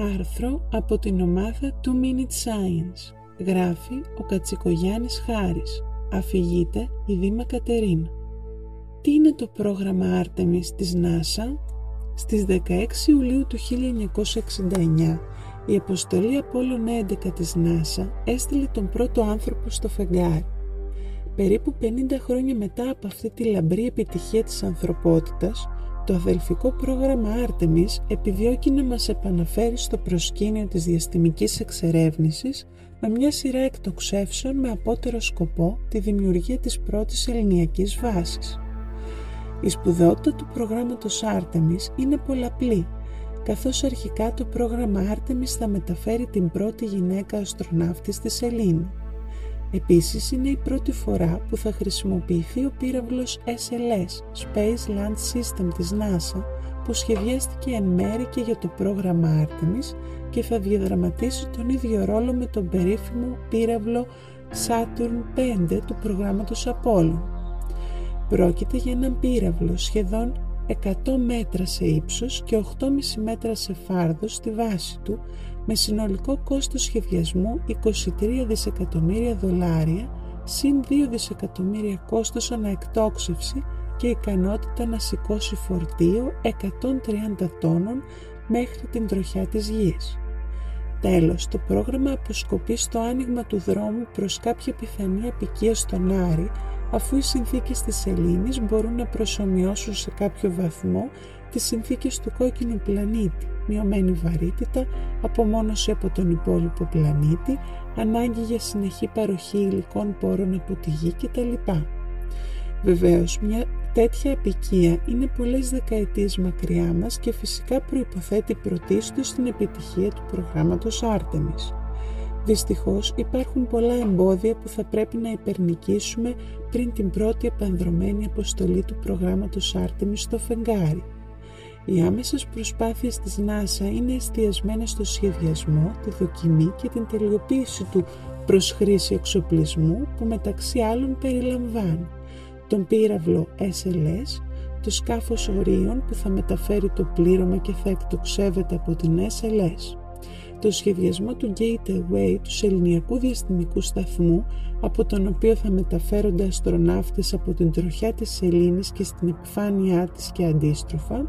Άρθρο από την ομάδα 2 Minute Science. Γράφει ο Κατσικογιάννης Χάρης. Αφηγείται η Δήμα Κατερίνα. Τι είναι το πρόγραμμα Artemis της NASA? Στις 16 Ιουλίου του 1969 η αποστολή Απόλλων 11 της NASA έστειλε τον πρώτο άνθρωπο στο φεγγάρι. Περίπου 50 χρόνια μετά από αυτή τη λαμπρή επιτυχία της ανθρωπότητας, το αδελφικό πρόγραμμα Artemis επιδιώκει να μας επαναφέρει στο προσκήνιο της διαστημικής εξερεύνησης με μια σειρά εκτοξεύσεων με απότερο σκοπό τη δημιουργία της πρώτης ελληνιακής βάσης. Η σπουδαιότητα του προγράμματος Artemis είναι πολλαπλή, καθώς αρχικά το πρόγραμμα Artemis θα μεταφέρει την πρώτη γυναίκα αστροναύτη στη Σελήνη. Επίσης είναι η πρώτη φορά που θα χρησιμοποιηθεί ο πύραυλος SLS, Space Land System της NASA, που σχεδιάστηκε εν μέρη και για το πρόγραμμα Artemis και θα διαδραματίσει τον ίδιο ρόλο με τον περίφημο πύραυλο Saturn 5 του προγράμματος Apollo. Πρόκειται για έναν πύραυλο σχεδόν 100 μέτρα σε ύψος και 8,5 μέτρα σε φάρδος στη βάση του με συνολικό κόστος σχεδιασμού 23 δισεκατομμύρια δολάρια συν 2 δισεκατομμύρια κόστος αναεκτόξευση και ικανότητα να σηκώσει φορτίο 130 τόνων μέχρι την τροχιά της γης. Τέλος, το πρόγραμμα αποσκοπεί στο άνοιγμα του δρόμου προς κάποια πιθανή απικία στον Άρη αφού οι συνθήκες της Σελήνης μπορούν να προσωμιώσουν σε κάποιο βαθμό τις συνθήκες του κόκκινου πλανήτη, μειωμένη βαρύτητα, απομόνωση από τον υπόλοιπο πλανήτη, ανάγκη για συνεχή παροχή υλικών πόρων από τη γη κτλ. Βεβαίως, μια τέτοια απικία είναι πολλές δεκαετίες μακριά μας και φυσικά προϋποθέτει πρωτίστως την επιτυχία του προγράμματος Άρτεμις. Δυστυχώς υπάρχουν πολλά εμπόδια που θα πρέπει να υπερνικήσουμε πριν την πρώτη επανδρομένη αποστολή του προγράμματος Άρτεμις στο φεγγάρι. Οι άμεσες προσπάθειες της NASA είναι εστιασμένες στο σχεδιασμό, τη δοκιμή και την τελειοποίηση του προς χρήση εξοπλισμού που μεταξύ άλλων περιλαμβάνει τον πύραυλο SLS, το σκάφος ορίων που θα μεταφέρει το πλήρωμα και θα εκτοξεύεται από την SLS, το σχεδιασμό του Gateway του Σεληνιακού Διαστημικού Σταθμού από τον οποίο θα μεταφέρονται αστροναύτες από την τροχιά της Σελήνης και στην επιφάνειά της και αντίστροφα,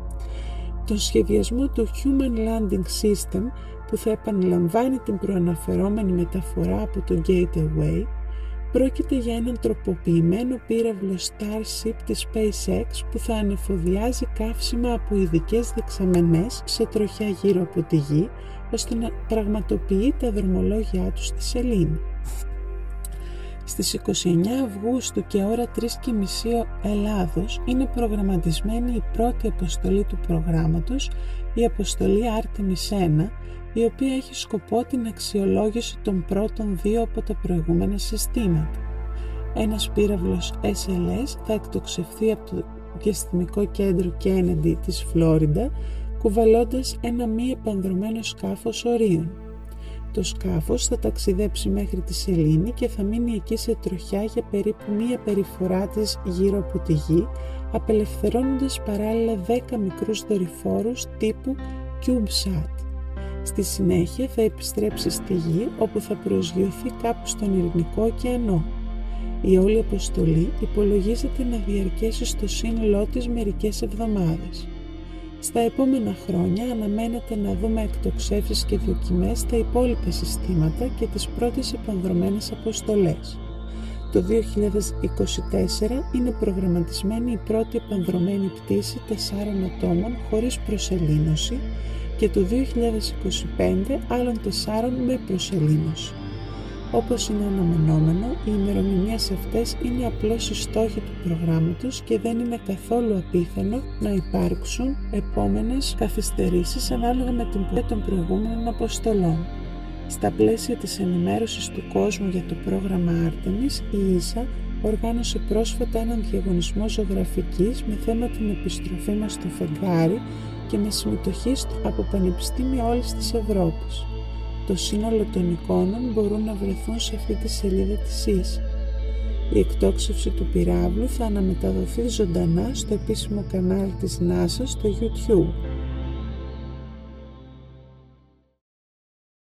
τον σχεδιασμό του Human Landing System που θα επαναλαμβάνει την προαναφερόμενη μεταφορά από το Gateway, πρόκειται για έναν τροποποιημένο πύραυλο Starship της SpaceX που θα ανεφοδιάζει καύσιμα από ειδικές δεξαμενές σε τροχιά γύρω από τη Γη, ώστε να πραγματοποιεί τα δρομολόγια τους στη Σελήνη. Στις 29 Αυγούστου και ώρα 3.30 Ελλάδος είναι προγραμματισμένη η πρώτη αποστολή του προγράμματος, η αποστολή Artemis 1, η οποία έχει σκοπό την αξιολόγηση των πρώτων δύο από τα προηγούμενα συστήματα. Ένας πύραυλος SLS θα εκτοξευθεί από το διαστημικό κέντρο Kennedy της Φλόριντα, κουβαλώντας ένα μη επανδρομένο σκάφος ορίων. Το σκάφος θα ταξιδέψει μέχρι τη Σελήνη και θα μείνει εκεί σε τροχιά για περίπου μία περιφορά της γύρω από τη γη, απελευθερώνοντας παράλληλα 10 μικρούς δορυφόρους τύπου CubeSat. Στη συνέχεια θα επιστρέψει στη γη όπου θα προσγειωθεί κάπου στον Ειρηνικό ωκεανό. Η όλη αποστολή υπολογίζεται να διαρκέσει στο σύνολό της μερικές εβδομάδες. Στα επόμενα χρόνια αναμένεται να δούμε εκτοξεύσεις και δοκιμές στα υπόλοιπα συστήματα και τις πρώτες επανδρομένες αποστολές. Το 2024 είναι προγραμματισμένη η πρώτη επανδρομένη πτήση τεσσάρων ατόμων χωρίς προσελήνωση και το 2025 άλλων τεσσάρων με προσελήνωση. Όπως είναι αναμενόμενο, οι ημερομηνίες αυτές είναι απλώς οι στόχοι του προγράμματος και δεν είναι καθόλου απίθανο να υπάρξουν επόμενες καθυστερήσεις ανάλογα με την πορεία των προηγούμενων αποστολών. Στα πλαίσια της ενημέρωσης του κόσμου για το πρόγραμμα Artemis, η ίσα οργάνωσε πρόσφατα έναν διαγωνισμό ζωγραφικής με θέμα την επιστροφή μας στο φεγγάρι και με συμμετοχή από πανεπιστήμια όλης της Ευρώπης. Το σύνολο των εικόνων μπορούν να βρεθούν σε αυτή τη σελίδα της ίσα. Η εκτόξευση του πυράβλου θα αναμεταδοθεί ζωντανά στο επίσημο κανάλι της NASA στο YouTube